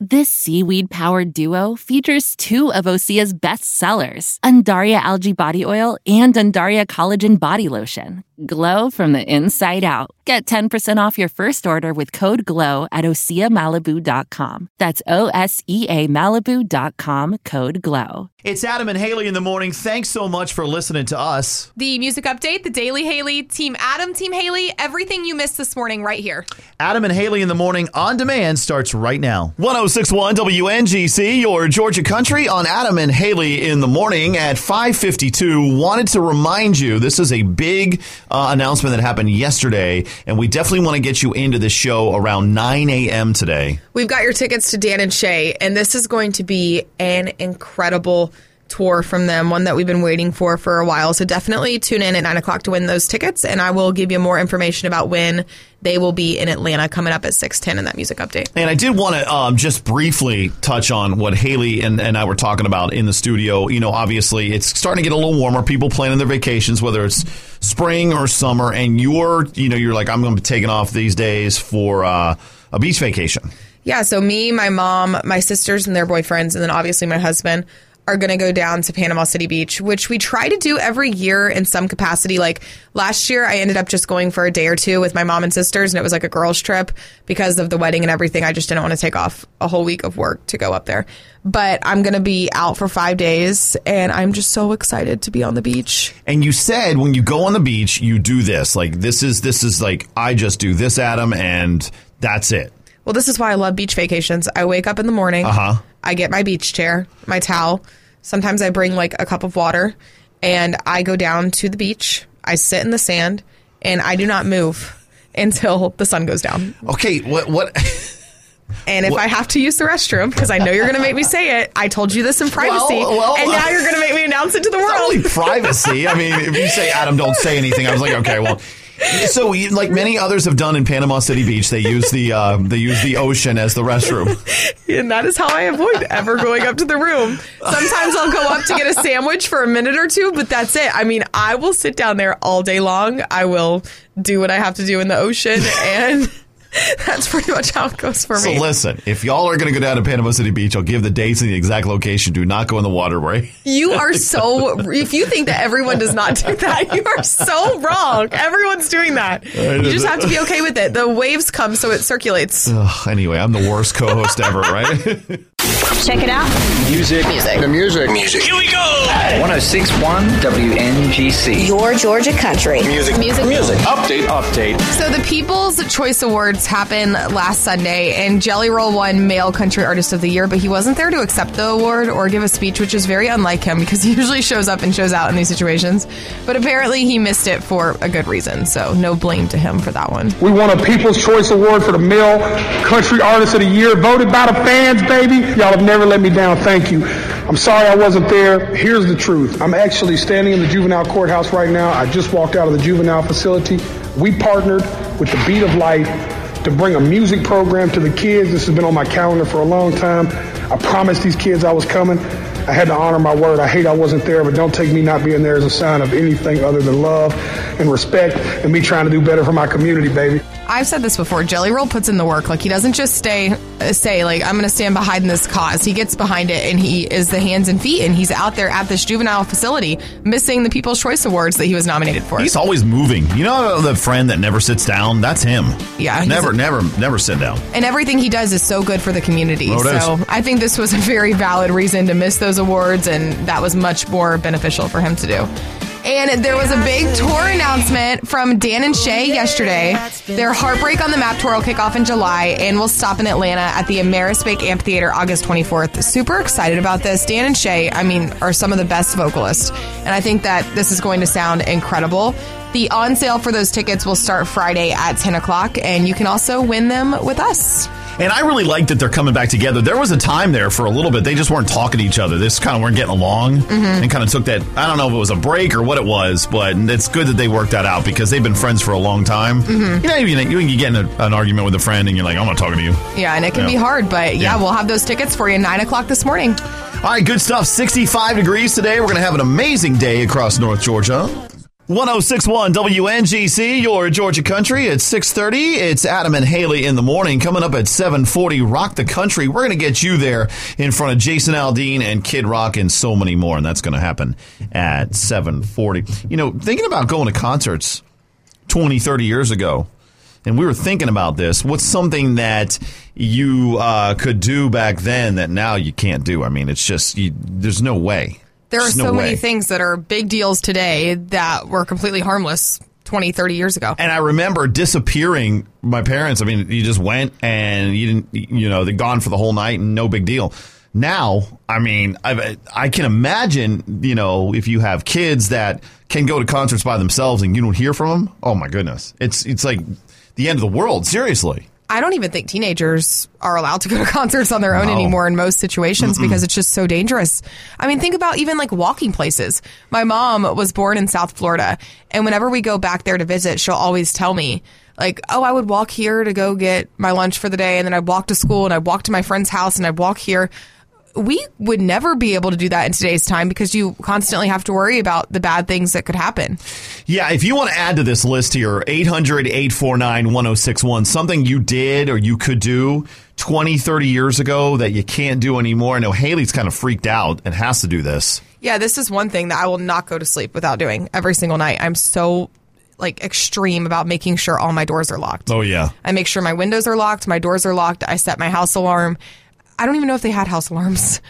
This seaweed powered duo features two of Osea's best sellers, Undaria Algae Body Oil and Undaria Collagen Body Lotion. Glow from the inside out. Get 10% off your first order with code GLOW at OseaMalibu.com. That's O S E A Malibu.com code GLOW. It's Adam and Haley in the morning. Thanks so much for listening to us. The music update, the Daily Haley, Team Adam, Team Haley, everything you missed this morning right here. Adam and Haley in the morning on demand starts right now. Oh 1061 WNGC, your Georgia country on Adam and Haley in the morning at 552. Wanted to remind you this is a big uh, announcement that happened yesterday, and we definitely want to get you into the show around 9 a.m. today. We've got your tickets to Dan and Shay, and this is going to be an incredible tour from them, one that we've been waiting for for a while. So definitely tune in at 9 o'clock to win those tickets, and I will give you more information about when they will be in Atlanta coming up at 610 in that music update. And I did want to um, just briefly touch on what Haley and, and I were talking about in the studio. You know, obviously it's starting to get a little warmer. People planning their vacations, whether it's spring or summer, and you're, you know, you're like, I'm going to be taking off these days for uh, a beach vacation. Yeah, so me, my mom, my sisters, and their boyfriends, and then obviously my husband are going to go down to Panama City Beach, which we try to do every year in some capacity. Like last year, I ended up just going for a day or two with my mom and sisters, and it was like a girls' trip because of the wedding and everything. I just didn't want to take off a whole week of work to go up there. But I'm going to be out for five days, and I'm just so excited to be on the beach. And you said when you go on the beach, you do this. Like this is this is like I just do this, Adam, and that's it. Well, this is why I love beach vacations. I wake up in the morning. Uh-huh. I get my beach chair, my towel. Sometimes I bring like a cup of water and I go down to the beach. I sit in the sand and I do not move until the sun goes down. Okay, what what? And if What- I have to use the restroom, because I know you're going to make me say it, I told you this in privacy, Well, well, and now you're going to make me announce it to the world. only privacy. I mean, if you say Adam, don't say anything. I was like, okay, well. So, like many others have done in Panama City Beach, they use the uh, they use the ocean as the restroom. and that is how I avoid ever going up to the room. Sometimes I'll go up to get a sandwich for a minute or two, but that's it. I mean, I will sit down there all day long. I will do what I have to do in the ocean, and that's pretty much how it goes for So me. So listen, if y'all are going to go down to Panama City Beach, I'll give the dates and the exact location. Do not go in the waterway. You are so. If you think that everyone does not do that, you are so wrong. Everyone's doing that. You just have to be okay with it. The waves come, so it circulates. Ugh, anyway, I'm the worst co-host ever, right? Check it out. Music. Music. The music. Music. Here we go. 1061 WNGC. Your Georgia country. Music. Music. Music. Update. Update. So the People's Choice Awards happened last Sunday, and Jelly Roll won Male Country Artist of the Year, but he wasn't there to accept the award or give a speech, which is very unlike him because he usually shows up and shows out in these situations. But apparently he missed it for a good reason, so no blame to him for that one. We won a People's Choice Award for the Male Country Artist of the Year, voted by the fans, baby. Y'all have never let me down. Thank you. I'm sorry I wasn't there. Here's the truth. I'm actually standing in the juvenile courthouse right now. I just walked out of the juvenile facility. We partnered with the Beat of Life to bring a music program to the kids. This has been on my calendar for a long time. I promised these kids I was coming. I had to honor my word. I hate I wasn't there, but don't take me not being there as a sign of anything other than love and respect and me trying to do better for my community, baby. I've said this before. Jelly Roll puts in the work. Like he doesn't just stay say like I'm going to stand behind this cause. He gets behind it and he is the hands and feet and he's out there at this juvenile facility missing the People's Choice Awards that he was nominated for. He's always moving. You know the friend that never sits down? That's him. Yeah, Never, a- never, never sit down. and everything he does is so good for the community. Oh, it is. so I think this was a very valid reason to miss those awards, and that was much more beneficial for him to do. And there was a big tour announcement from Dan and Shay yesterday. Their Heartbreak on the Map tour will kick off in July and will stop in Atlanta at the Ameris Bank Amphitheater August 24th. Super excited about this. Dan and Shay, I mean, are some of the best vocalists. And I think that this is going to sound incredible. The on sale for those tickets will start Friday at 10 o'clock, and you can also win them with us. And I really like that they're coming back together. There was a time there for a little bit they just weren't talking to each other. They just kind of weren't getting along, mm-hmm. and kind of took that. I don't know if it was a break or what it was, but it's good that they worked that out because they've been friends for a long time. Mm-hmm. You know, you, you, you get in a, an argument with a friend, and you're like, "I'm not talking to you." Yeah, and it can Yeah. be hard, but yeah, Yeah. we'll have those tickets for you 9 o'clock this morning. All right, good stuff. 65 degrees today. We're going to have an amazing day across North Georgia. 1061 WNGC, your Georgia country. It's 630. It's Adam and Haley in the morning. Coming up at 740, Rock the Country. We're going to get you there in front of Jason Aldean and Kid Rock and so many more. And that's going to happen at 740. You know, thinking about going to concerts 20, 30 years ago, and we were thinking about this. What's something that you uh, could do back then that now you can't do? I mean, it's just, you, there's no way. There are so no many way. things that are big deals today that were completely harmless 20, 30 years ago. And I remember disappearing. My parents. I mean, you just went and you didn't. You know, they're gone for the whole night and no big deal. Now, I mean, I, I can imagine. You know, if you have kids that can go to concerts by themselves and you don't hear from them, oh my goodness, it's it's like the end of the world. Seriously. I don't even think teenagers are allowed to go to concerts on their own No. anymore in most situations because it's just so dangerous. I mean, think about even like walking places. My mom was born in South Florida, and whenever we go back there to visit, she'll always tell me, like, oh, I would walk here to go get my lunch for the day, and then I'd walk to school, and I'd walk to my friend's house, and I'd walk here. We would never be able to do that in today's time because you constantly have to worry about the bad things that could happen. Yeah, if you want to add to this list here, 800 849 1061, something you did or you could do 20, 30 years ago that you can't do anymore. I know Haley's kind of freaked out and has to do this. Yeah, this is one thing that I will not go to sleep without doing every single night. I'm so like extreme about making sure all my doors are locked. Oh, yeah. I make sure my windows are locked, my doors are locked. I set my house alarm. I don't even know if they had house alarms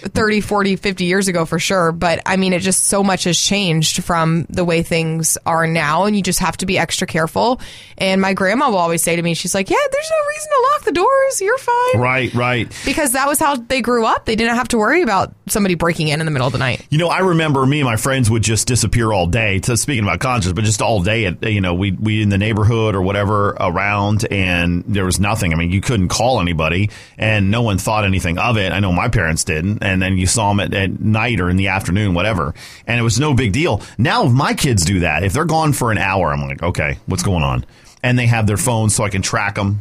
30, 40, 50 years ago for sure. But I mean, it just so much has changed from the way things are now. And you just have to be extra careful. And my grandma will always say to me, she's like, yeah, there's no reason to lock the doors. You're fine. Right, right. Because that was how they grew up. They didn't have to worry about somebody breaking in in the middle of the night. You know, I remember me and my friends would just disappear all day. To speaking about concerts, but just all day at you know we we in the neighborhood or whatever around, and there was nothing. I mean, you couldn't call anybody, and no one thought anything of it. I know my parents didn't, and then you saw them at, at night or in the afternoon, whatever, and it was no big deal. Now, if my kids do that, if they're gone for an hour, I'm like, okay, what's going on? And they have their phones so I can track them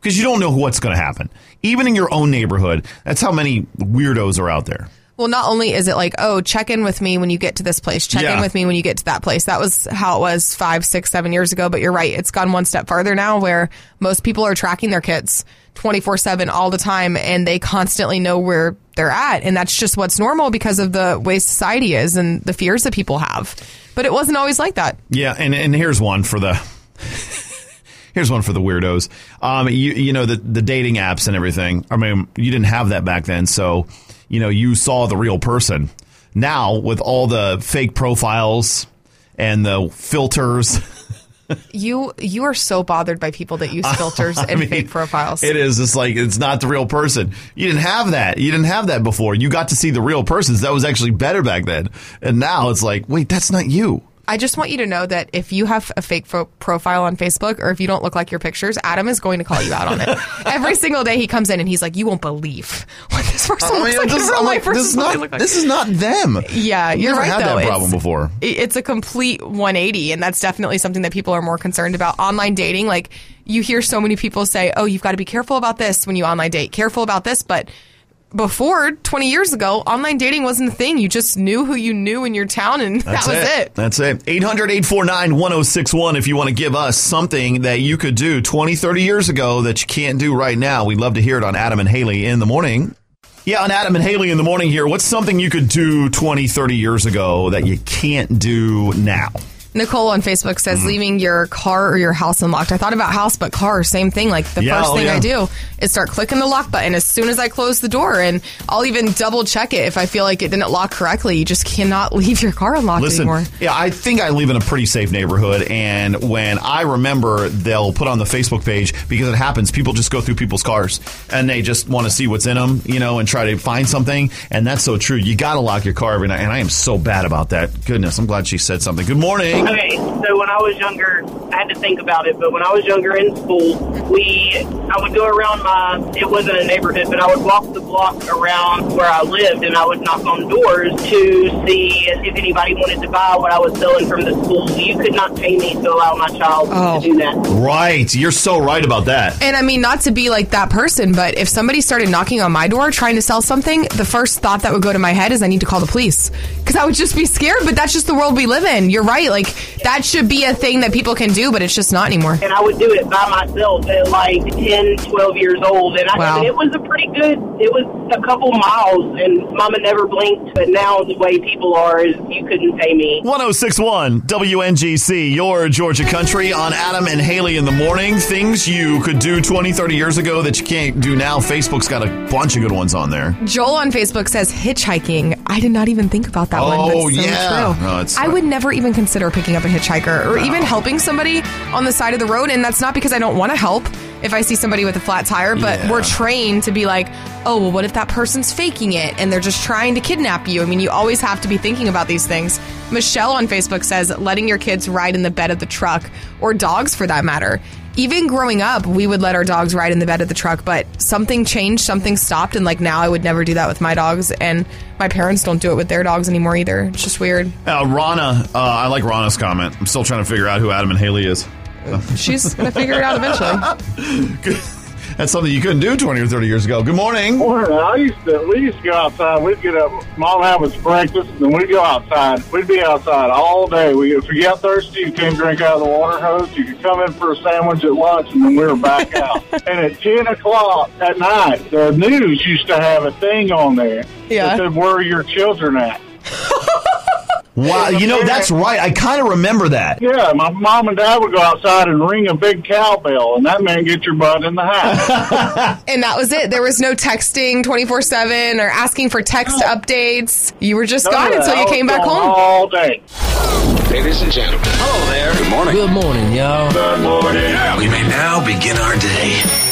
because you don't know what's going to happen. Even in your own neighborhood, that's how many weirdos are out there. Well, not only is it like, oh, check in with me when you get to this place, check Yeah. in with me when you get to that place. That was how it was five, six, seven years ago. But you're right. It's gone one step farther now where most people are tracking their kids 24 7 all the time and they constantly know where they're at. And that's just what's normal because of the way society is and the fears that people have. But it wasn't always like that. Yeah, and and here's one for the here's one for the weirdos. Um, you you know the the dating apps and everything. I mean, you didn't have that back then, so you know you saw the real person. Now with all the fake profiles and the filters, You you are so bothered by people that use filters and I mean, fake profiles. It is. It's like it's not the real person. You didn't have that. You didn't have that before. You got to see the real persons. That was actually better back then. And now it's like, wait, that's not you. I just want you to know that if you have a fake fo- profile on Facebook or if you don't look like your pictures, Adam is going to call you out on it. Every single day he comes in and he's like, "You won't believe what this person I looks mean, like this, in real life like, this is not. like." This is not them. yeah, you're Never right had though. that It's- problem before. It's a complete 180, and that's definitely something that people are more concerned about. Online dating, like you hear so many people say, "Oh, you've got to be careful about this when you online date. Careful about this," but before 20 years ago, online dating wasn't a thing. You just knew who you knew in your town, and That's that was it. That's it. 800 849 1061 if you want to give us something that you could do 20, 30 years ago that you can't do right now. We'd love to hear it on Adam and Haley in the morning. Yeah, on Adam and Haley in the morning here. What's something you could do 20, 30 years ago that you can't do now? Nicole on Facebook Mm-hmm. says leaving your car or your house unlocked. I thought about house, but car, same thing. Like the Yeah, first oh, thing yeah. I do is start clicking the lock button as soon as I close the door, and I'll even double check it if I feel like it didn't lock correctly. You just cannot leave your car unlocked Listen, anymore. yeah, I think I live in a pretty safe neighborhood, and when I remember, they'll put on the Facebook page because it happens. People just go through people's cars and they just want to see what's in them, you know, and try to find something. And that's so true. You got to lock your car every night, and I am so bad about that. Goodness, I'm glad she said something. Good morning. Okay, so when I was younger, I had to think about it. But when I was younger in school, we I would go around my it wasn't a neighborhood, but I would walk the block around where I lived, and I would knock on doors to see if anybody wanted to buy what I was selling from the school. You could not pay me to allow my child Oh. to do that. Right. You're so right about that. And I mean, not to be like that person, but if somebody started knocking on my door trying to sell something, the first thought that would go to my head is I need to call the police. Because I would just be scared, but that's just the world we live in. You're right. Like, that should be a thing that people can do, but it's just not anymore. and I would do it by myself at like 10, 12 years old. And I Wow. it was a pretty good, it was a couple miles, and mama never blinked. But now the way people are is you couldn't pay me. 1061 WNGC, your Georgia country on Adam and Haley in the morning. Things you could do 20, 30 years ago that you can't do now. Facebook's got a bunch of good ones on there. Joel on Facebook says hitchhiking. I did not even think about that one. Oh, so yeah. true. No, it's- I would never even consider picking up a hitchhiker or even helping somebody on the side of the road. And that's not because I don't want to help if I see somebody with a flat tire, but Yeah. we're trained to be like, oh, well, what if that person's faking it and they're just trying to kidnap you? I mean, you always have to be thinking about these things. Michelle on Facebook says letting your kids ride in the bed of the truck or dogs for that matter. Even growing up, we would let our dogs ride in the bed of the truck, but something changed, something stopped, and like now I would never do that with my dogs, and my parents don't do it with their dogs anymore either. It's just weird. Uh, Rana, uh, I like Rana's comment. I'm still trying to figure out who Adam and Haley is. She's gonna figure it out eventually. That's something you couldn't do 20 or 30 years ago. Good morning. Morning. I used to. We used to go outside. We'd get up. Mom have us breakfast, and then we'd go outside. We'd be outside all day. We, if you got thirsty, you came drink out of the water hose. You could come in for a sandwich at lunch, and then we were back out. and at ten o'clock at night, the news used to have a thing on there Yeah. that said, "Where are your children at?" Wow, you know, that's right. I kind of remember that. Yeah, my mom and dad would go outside and ring a big cowbell, and that meant get your butt in the house. and that was it. There was no texting 24 7 or asking for text updates. You were just gone until you came back home. all day. Ladies and gentlemen. Hello there. Good morning. Good morning, y'all. Good morning. We may now begin our day.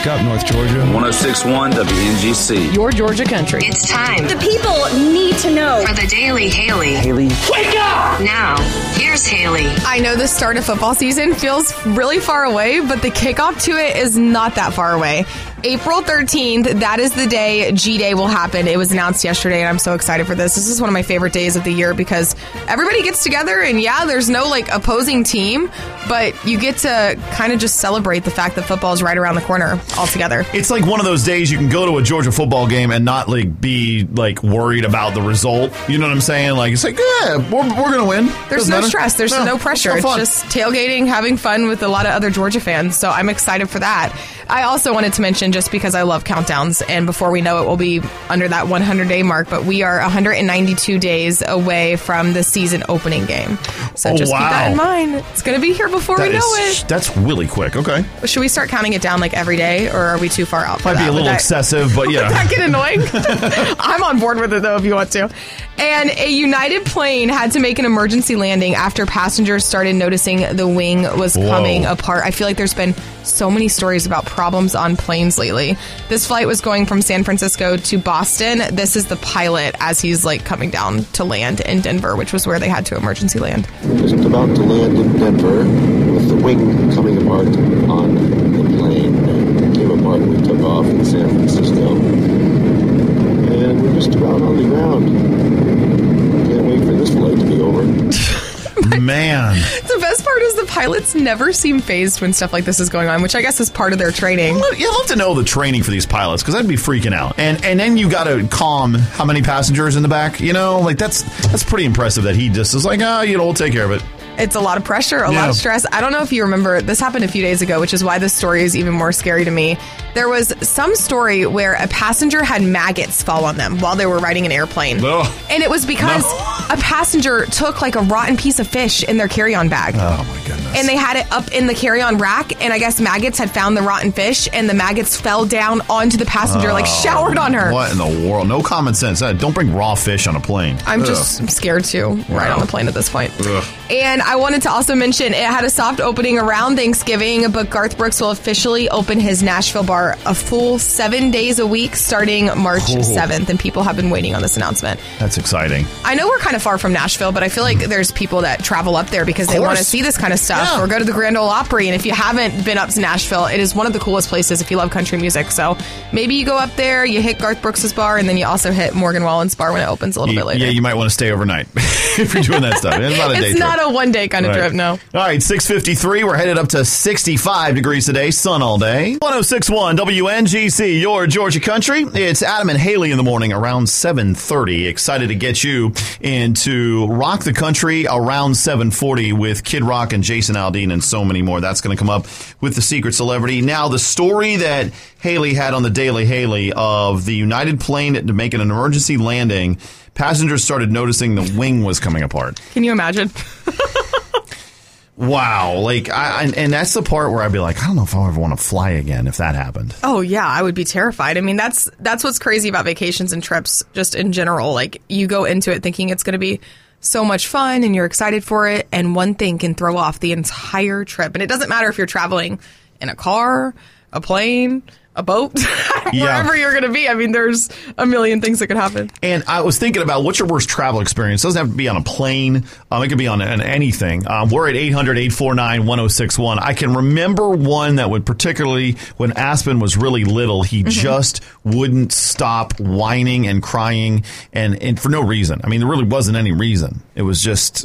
Time to wake up, North Georgia. 1061 WNGC. Your Georgia country. It's time. The people need to know. For the Daily Haley. Haley. Wake up! Now, here's Haley. I know the start of football season feels really far away, but the kickoff to it is not that far away. April 13th, that is the day G Day will happen. It was announced yesterday, and I'm so excited for this. This is one of my favorite days of the year because everybody gets together, and yeah, there's no like opposing team, but you get to kind of just celebrate the fact that football is right around the corner all together. It's like one of those days you can go to a Georgia football game and not like be like worried about the result. You know what I'm saying? Like it's like, yeah, we're, we're gonna win. There's Doesn't no matter. stress. There's No, no pressure. no It's just tailgating, having fun with a lot of other Georgia fans. So I'm excited for that. I also wanted to mention, just because I love countdowns, and before we know it, we'll be under that 100 day mark, but we are 192 days away from the season opening game. So Oh, just keep that in mind. It's going to be here before That we know is- it. That's really quick. Okay, Should we start counting it down like every day, or are we too far out? Might be that? a Would little that- excessive, but Would yeah. that get annoying? I'm on board with it though, if you want to. And a United plane had to make an emergency landing after passengers started noticing the wing was Whoa. coming apart. I feel like there's been so many stories about problems on planes lately. This flight was going from San Francisco to Boston. This is the pilot as he's like coming down to land in Denver, which was where they had to emergency land. Just about to land in Denver with the wing coming apart on the plane. It came apart we took off in San Francisco. And we're just about on the ground. Can't wait for this flight to be over. Man, The best part is the pilots never seem phased when stuff like this is going on, which I guess is part of their training. You'd love to know the training for these pilots because I'd be freaking out. And and then you got to calm how many passengers in the back. You know, like that's that's pretty impressive that he just is like, ah, you know, we'll take care of it. It's a lot of pressure, a lot of stress. I don't know if you remember, this happened a few days ago, which is why this story is even more scary to me. There was some story where a passenger had maggots fall on them while they were riding an airplane. And it was because a passenger took like a rotten piece of fish in their carry on bag. Oh my goodness. And they had it up in the carry on rack, and I guess maggots had found the rotten fish, and the maggots fell down onto the passenger, like Oh, showered on her. What in the world? No common sense. Uh, Don't bring raw fish on a plane. I'm Ugh. just scared too, right Wow. on the plane at this point. Ugh. And I wanted to also mention it had a soft opening around Thanksgiving, but Garth Brooks will officially open his Nashville bar a full seven days a week starting March Oh. 7th. And people have been waiting on this announcement. That's exciting. I know we're kind of far from Nashville, but I feel like there's people that travel up there because they want to see this kind of stuff Yeah. or go to the Grand Ole Opry. And if you haven't been up to Nashville, it is one of the coolest places if you love country music. So maybe you go up there, you hit Garth Brooks's bar, and then you also hit Morgan Wallen's bar when it opens a little You- bit later. yeah, you might want to stay overnight if you're doing that stuff. It's not a day it's trip. not a one day kind of Right. trip, no. All right, 653. We're headed up to 65 degrees today, sun all day. 1061 WNGC, your Georgia country. It's Adam and Haley in the morning around 730. Excited to get you into Rock the Country around 740 with Kid Rock and Jason Aldean and so many more. That's going to come up with the secret celebrity. Now, the story that Haley had on the Daily Haley of the United plane to make an emergency landing, passengers started noticing the wing was coming apart. Can you imagine? Wow, like I, and, and that's the part where I'd be like, I don't know if I'll ever want to fly again if that happened. Oh yeah, I would be terrified. I mean, that's that's what's crazy about vacations and trips just in general. Like you go into it thinking it's going to be so much fun and you're excited for it and one thing can throw off the entire trip. And it doesn't matter if you're traveling in a car, a plane, a boat, Yeah. wherever you're going to be. I mean, there's a million things that could happen. And I was thinking about what's your worst travel experience? It doesn't have to be on a plane. Um, it could be on, on anything. Um, we're at 800 849 1061. I can remember one that would particularly, when Aspen was really little, he just wouldn't stop whining and crying and, and for no reason. I mean, there really wasn't any reason. It was just,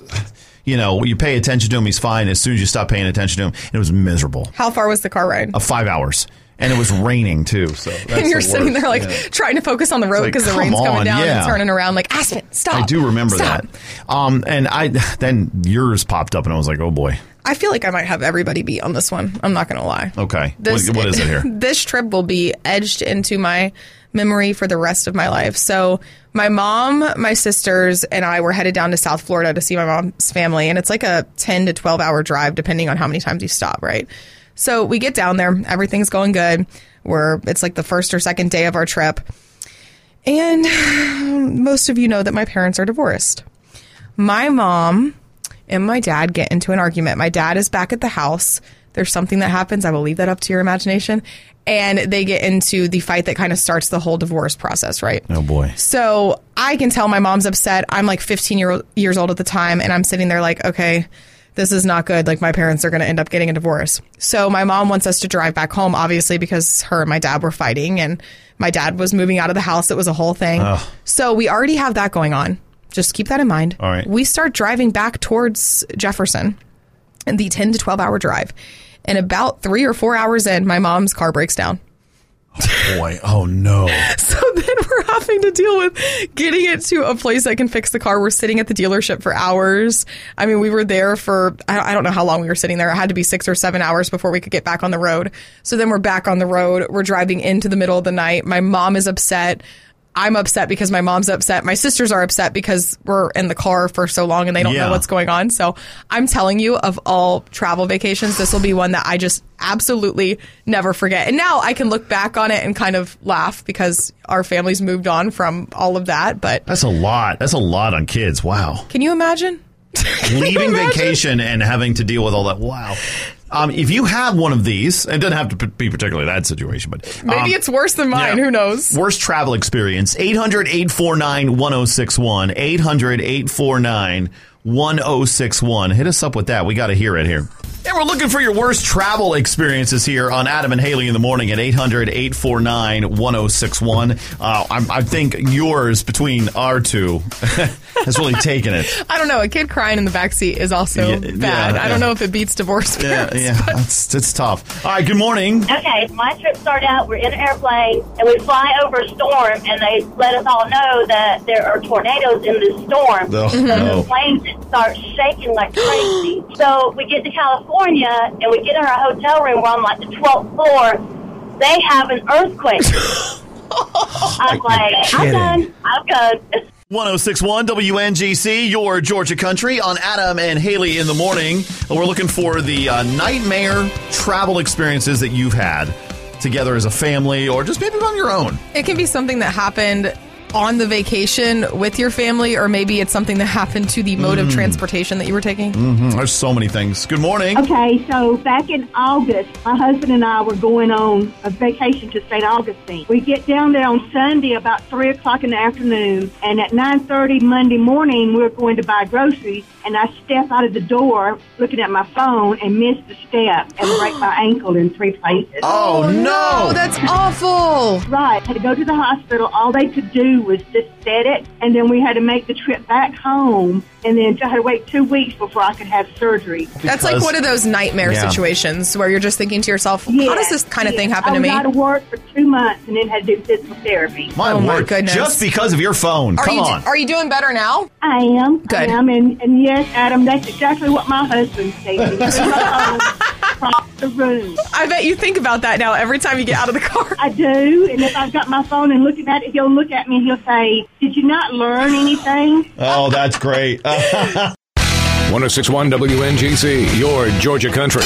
you know, you pay attention to him, he's fine. As soon as you stop paying attention to him, it was miserable. How far was the car ride? Uh, five hours. And it was raining too. So and you're the sitting there like Yeah. trying to focus on the road like, because the come rain's coming down yeah. and turning around like Aspen, stop. I do remember stop. that. Um, and I then yours popped up, and I was like, oh boy. I feel like I might have everybody beat on this one. I'm not going to lie. Okay, This- what, what is it here? this trip will be edged into my memory for the rest of my life. So, my mom, my sisters, and I were headed down to South Florida to see my mom's family, and it's like a 10 to 12 hour drive depending on how many times you stop, right? So, we get down there, everything's going good. We're it's like the first or second day of our trip. And most of you know that my parents are divorced. My mom and my dad get into an argument. My dad is back at the house. There's something that happens. I will leave that up to your imagination. And they get into the fight that kind of starts the whole divorce process, right? Oh boy. So I can tell my mom's upset. I'm like 15 year, years old at the time, and I'm sitting there like, okay, this is not good. Like my parents are going to end up getting a divorce. So my mom wants us to drive back home, obviously, because her and my dad were fighting, and my dad was moving out of the house. It was a whole thing. Ugh. So we already have that going on. Just keep that in mind. All right. We start driving back towards Jefferson, and the 10 to 12 hour drive. And about three or four hours in, my mom's car breaks down. Boy, oh no. So then we're having to deal with getting it to a place that can fix the car. We're sitting at the dealership for hours. I mean, we were there for, I don't know how long we were sitting there. It had to be six or seven hours before we could get back on the road. So then we're back on the road. We're driving into the middle of the night. My mom is upset. I'm upset because my mom's upset. My sisters are upset because we're in the car for so long and they don't Yeah. know what's going on. So I'm telling you, of all travel vacations, this will be one that I just absolutely never forget. And now I can look back on it and kind of laugh because our family's moved on from all of that. But That's a lot. That's a lot on kids. Wow. can you imagine? Leaving imagine? vacation and having to deal with all that. Wow. Um, if you have one of these, it doesn't have to be particularly that situation, but Maybe um, it's worse than mine. yeah. Who knows? Worst travel experience 800 849 1061. 800 849 1061. Hit us up with that. We got to hear it here. And we're looking for your worst travel experiences here on Adam and Haley in the morning at 800 849 1061. Uh, I I think yours between our two has really taken it. I don't know. A kid crying in the backseat is also Yeah, bad. yeah, I don't yeah. know if it beats divorce. Yeah, parents, yeah, but- it's, it's tough. All right, good morning. Okay, my trip started out, we're in an airplane, and we fly over a storm, and they let us all know that there are tornadoes in this storm. Oh, so no. the plane starts shaking like crazy. So we get to California, and we get in our hotel room, we're on like the 12th floor. They have an earthquake. I'm like, I'm done. I'm done. 1061 WNGC, your Georgia country, on Adam and Haley in the morning. We're looking for the uh, nightmare travel experiences that you've had together as a family or just maybe on your own. It can be something that happened on the vacation with your family, or maybe it's something that happened to the mode of Mm. transportation that you were taking? hmm There's so many things. Good morning. Okay, so back in August, my husband and I were going on a vacation to St. Augustine. We get down there on Sunday about three o'clock in the afternoon, and at nine thirty Monday morning, we we're going to buy groceries. And I step out of the door, looking at my phone, and miss the step and break my ankle in three places. Oh, no. that's awful. Right, had to go to the hospital. All they could do was just set it, and then we had to make the trip back home, and then I had to wait two weeks before I could have surgery. That's like one of those nightmare Yeah. situations where you're just thinking to yourself, how does this kind of thing happen I to was me? had to work for two months and then had to do physical therapy. My Oh, my goodness. Just because of your phone. Are Come you on. are you doing better now? I am. Good. I am. And, and yes, Adam, that's exactly what my husband says. He puts my phone across the room. I bet you think about that now every time you get out of the car. I do. And if I've got my phone and looking at it, he'll look at me and he'll say, Did you not learn anything? Oh, that's great. 1061 WNGC, your Georgia country.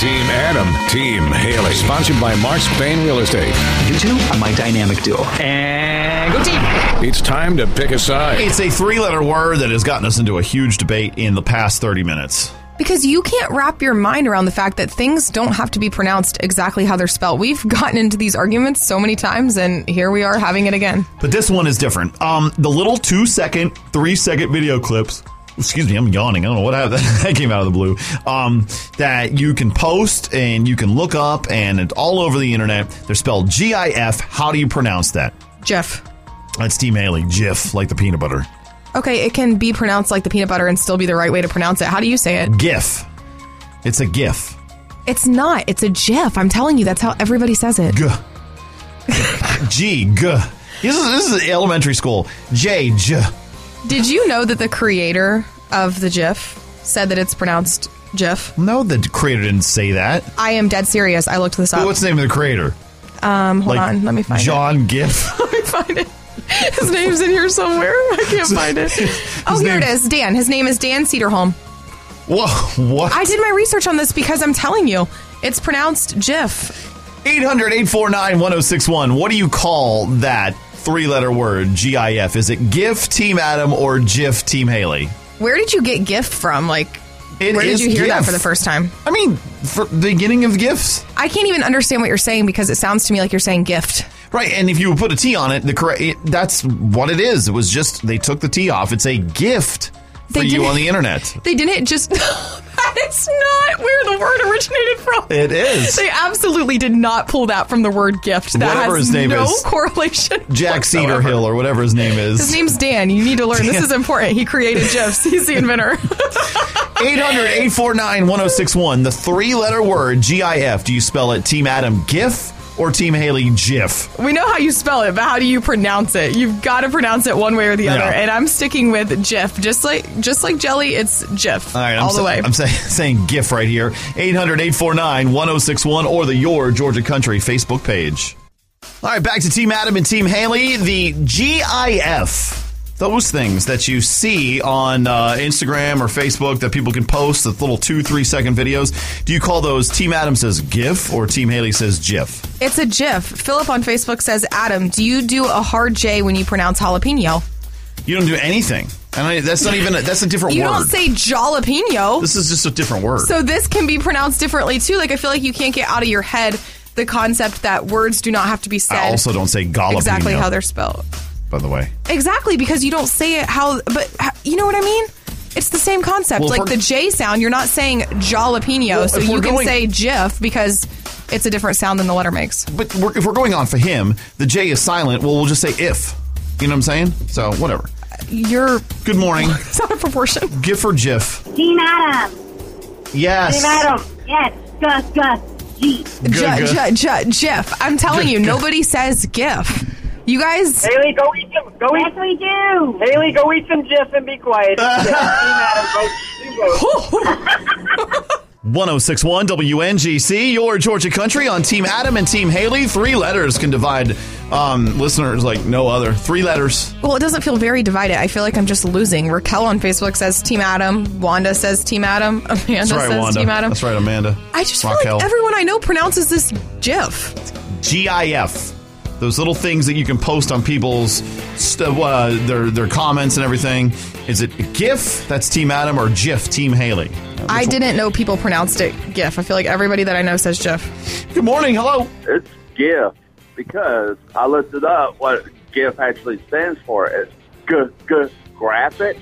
Team Adam, Team Haley. Sponsored by Mark Spain Real Estate. You two are my dynamic duo. And go team! It's time to pick a side. It's a three letter word that has gotten us into a huge debate in the past 30 minutes. Because you can't wrap your mind around the fact that things don't have to be pronounced exactly how they're spelled. We've gotten into these arguments so many times, and here we are having it again. But this one is different. Um, the little two second, three second video clips. Excuse me, I'm yawning. I don't know what happened. that came out of the blue. Um, that you can post and you can look up, and it's all over the internet. They're spelled G I F. How do you pronounce that? Jeff. That's Team Haley. Jif, like the peanut butter. Okay, it can be pronounced like the peanut butter and still be the right way to pronounce it. How do you say it? GIF. It's a GIF. It's not. It's a GIF. I'm telling you, that's how everybody says it. G. G. G. This is, this is elementary school. J. J. Did you know that the creator of the GIF said that it's pronounced GIF? No, the creator didn't say that. I am dead serious. I looked this up. What's the name of the creator? Um, hold on. Let me find it. John GIF. Let me find it. His name's in here somewhere. I can't find it. Oh, here it is. Dan. His name is Dan Cedarholm. Whoa, what? I did my research on this because I'm telling you, it's pronounced GIF. 800 849 1061. What do you call that three letter word, GIF? Is it GIF Team Adam or GIF Team Haley? Where did you get GIF from? Like, It where did is you hear that GIF. for the first time? I mean, for the beginning of GIFs. I can't even understand what you're saying because it sounds to me like you're saying gift. Right, and if you put a T on it, the correct it, that's what it is. It was just they took the T off. It's a gift for They you on the internet. They didn't just. that is not where the word originated from. It is. They absolutely did not pull that from the word gift. That Whatever has his name no is. correlation. Jack Cedar whatsoever. Hill or whatever his name is. His name's Dan. You need to learn. This is important. He created GIFs. He's the inventor. 800 849 1061. The three letter word, GIF. Do you spell it Team Adam GIF or Team Haley GIF? we know how you spell it, but how do you pronounce it? You've got to pronounce it one way or the Yeah. other. And I'm sticking with GIF. Just like just like jelly, it's GIF All right, I'm, all the sa- way. I'm say, saying GIF right here. 800 849 1061 or the Your Georgia Country Facebook page. All right, back to Team Adam and Team Haley. The GIF. Those things that you see on uh, Instagram or Facebook that people can post, the little two, three second videos. Do you call those Team Adam says GIF or Team Haley says GIF? It's a GIF. Philip on Facebook says, Adam, do you do a hard J when you pronounce jalapeno? You don't do anything. And I, that's not even, a, that's a different You word. You don't say jalapeno. this is just a different word. So this can be pronounced differently too. Like I feel like you can't get out of your head the concept that words do not have to be said I also don't say jalapeno. exactly how they're spelled. By the way. Exactly because you don't say it how, but how- you know what I mean. It's the same concept. Well, like the J sound, you're not saying jalapeno, Well, so you can going- say GIF because it's a different sound than the letter makes. But we're, if we're going on for him, the J is silent. Well, we'll just say if. You know what I'm saying? So whatever. You're Good morning. it's out of proportion. GIF or GIF? Team Adam. Yes. Team Adam. Yes. Gus, Gus, G. Good, J- good. J- J- GIF. I'm telling you, nobody says GIF. You guys. Haley, go eat some. Go eat. Yes, we do. Haley, go eat some Jif and be quiet. Yeah, Team Adam, vote. You vote. 1061 WNGC, your Georgia country on Team Adam and Team Haley. Three letters can divide um, listeners like no other. Three letters. Well, it doesn't feel very divided. I feel like I'm just losing. Raquel on Facebook says Team Adam. Wanda says Team Adam. Amanda That's right, says Wanda. Team Adam. That's right, Amanda. I just feel like everyone I know pronounces this GIF. GIF. Those little things that you can post on people's st- uh, their their comments and everything. Is it GIF? That's Team Adam or GIF Team Haley? I didn't know people pronounced it GIF. I feel like everybody that I know says GIF. Good morning. Hello. It's GIF because I looked it up what GIF actually stands for. It's G G graphic.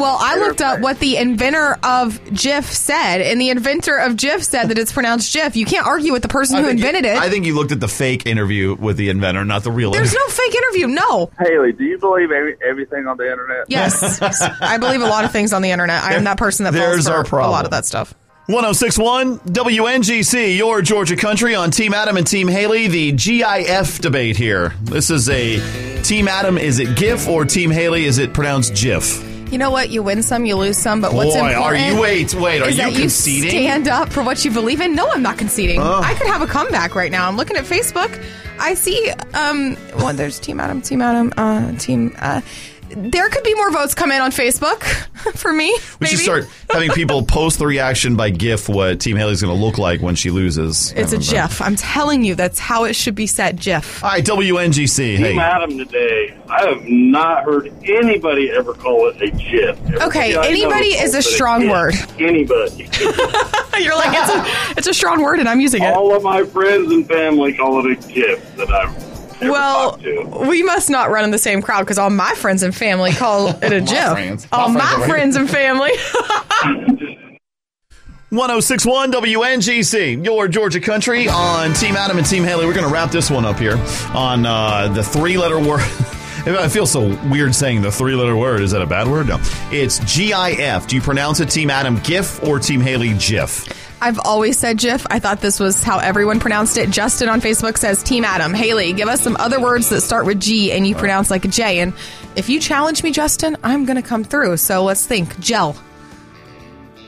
Well, I looked up what the inventor of GIF said, and the inventor of GIF said that it's pronounced GIF. You can't argue with the person I who think you- invented it. I think you looked at the fake interview with the inventor, not the real. There's interview. no fake interview. No. Haley, do you believe every, everything on the internet? Yes, I believe a lot of things on the internet. I am that person that There's falls for our a lot of that stuff. 1061 WNGC, your Georgia country on Team Adam and Team Haley, the GIF debate here. This is a Team Adam, is it GIF or Team Haley, is it pronounced GIF? You know what? You win some, you lose some. But what's Boy, important? are you- wait, wait, are is you that conceding? You stand up for what you believe in. No, I'm not conceding. Oh. I could have a comeback right now. I'm looking at Facebook. I see. Um, well, there's Team Adam, Team Adam, uh, Team. Uh, there could be more votes come in on Facebook for me. We maybe. should start having people post the reaction by GIF what Team Haley's going to look like when she loses. It's a Haven't GIF. I'm telling you, that's how it should be set. GIF. All right, WNGC. Hey. Team Adam today. I have not heard anybody ever call it a GIF. Okay, Everybody I know anybody is a strong GIF. word. Anybody. You're like it's a it's a strong word, and I'm using it. All of my friends and family call it a GIF that I've ever Well, we must not run in the same crowd because all my friends and family call it a My friends. All My my, friends friends and family. 1061 WNGC, your Georgia country on Team Adam and Team Haley. We're going to wrap this one up here on uh, the three letter word. I feel so weird saying the three letter word. Is that a bad word? No. It's GIF. Do you pronounce it Team Adam GIF or Team Haley GIF? I've always said GIF. I thought this was how everyone pronounced it. Justin on Facebook says Team Adam. Haley, give us some other words that start with G and you pronounce like a J. And if you challenge me, Justin, I'm going to come through. So let's think. Gel.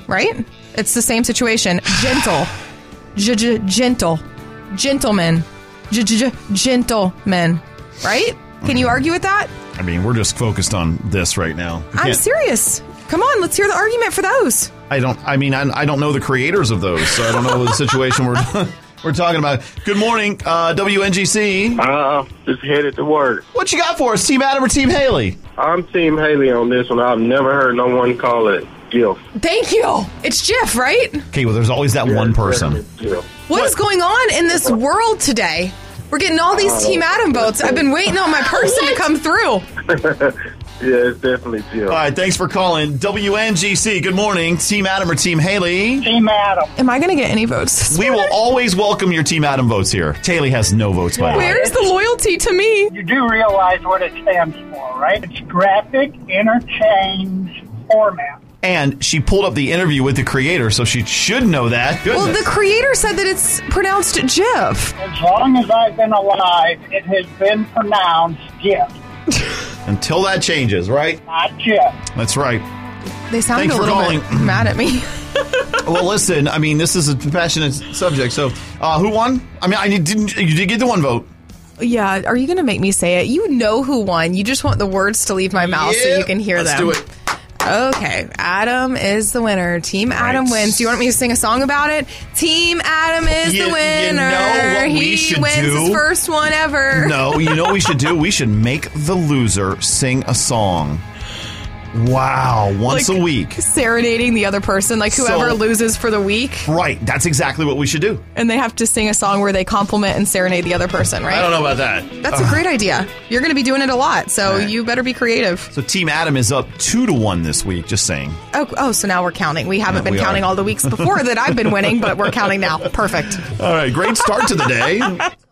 Right? It's the same situation. Gentle. Gentle. Gentleman. Gentleman. Right? Can you argue with that? I mean, we're just focused on this right now. I'm serious. Come on, let's hear the argument for those. I don't. I mean, I, I don't know the creators of those, so I don't know the situation we're we're talking about. Good morning, uh, WNGC. Uh, just headed to work. What you got for us, Team Adam or Team Haley? I'm Team Haley on this one. I've never heard no one call it GIF. Thank you. It's Jeff, right? Okay, well, there's always that one person. GIF. What is going on in this world today? We're getting all these Team Adam votes. I've been waiting on my person to come through. Yeah, it's definitely GIF. All right, thanks for calling WNGC. Good morning, Team Adam or Team Haley. Team Adam. Am I going to get any votes? We will always welcome your Team Adam votes here. Haley has no votes by the way. Where's the loyalty to me? You do realize what it stands for, right? It's graphic interchange format. And she pulled up the interview with the creator, so she should know that. Well, the creator said that it's pronounced GIF. As long as I've been alive, it has been pronounced GIF, Until that changes, right? not GIF. That's right. They sound Thanks a little bit mad at me. Well, listen, I mean, this is a passionate subject. So, uh, who won? I mean, I didn't. You did get the one vote. yeah, are you going to make me say it? You know who won. You just want the words to leave my mouth so you can hear let's them. do it. Okay, Adam is the winner. Team Adam wins. Do you want me to sing a song about it? Team Adam is You- the you winner. know what we he should wins do? his first one ever. No, you know what we should do? We should make the loser sing a song. Wow, once Like- a week. Serenading the other person, like whoever So- loses for the week, Right, that's exactly what we should do. and they have to sing a song where they compliment and serenade the other person, right? I don't know about that. That's a great idea. You're going to be doing it a lot, so you better be creative. So Team Adam is up two to one this week. Just saying. Oh, oh, so now we're counting. We haven't Yeah, been we counting are. all the weeks before that I've been winning, but we're counting now. Perfect. All right, great start to the day.